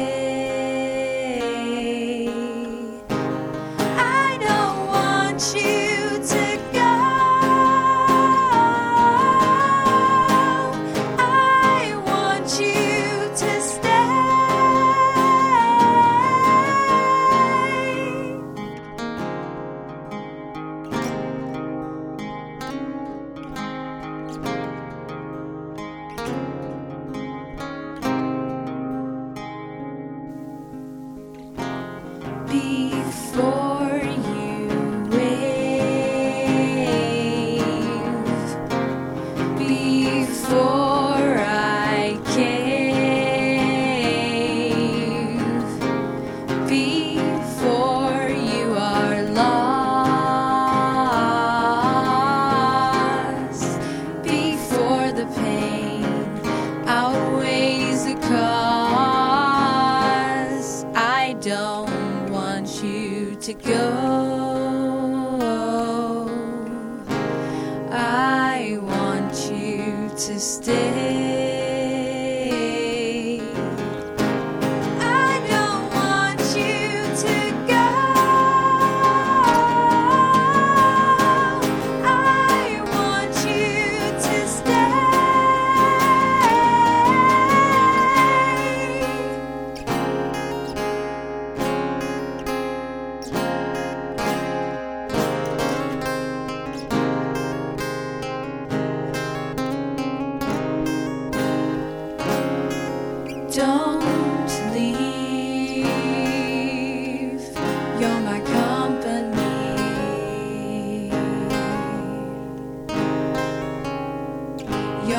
stay. Before to go. I want you to stay.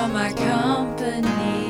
you're my company.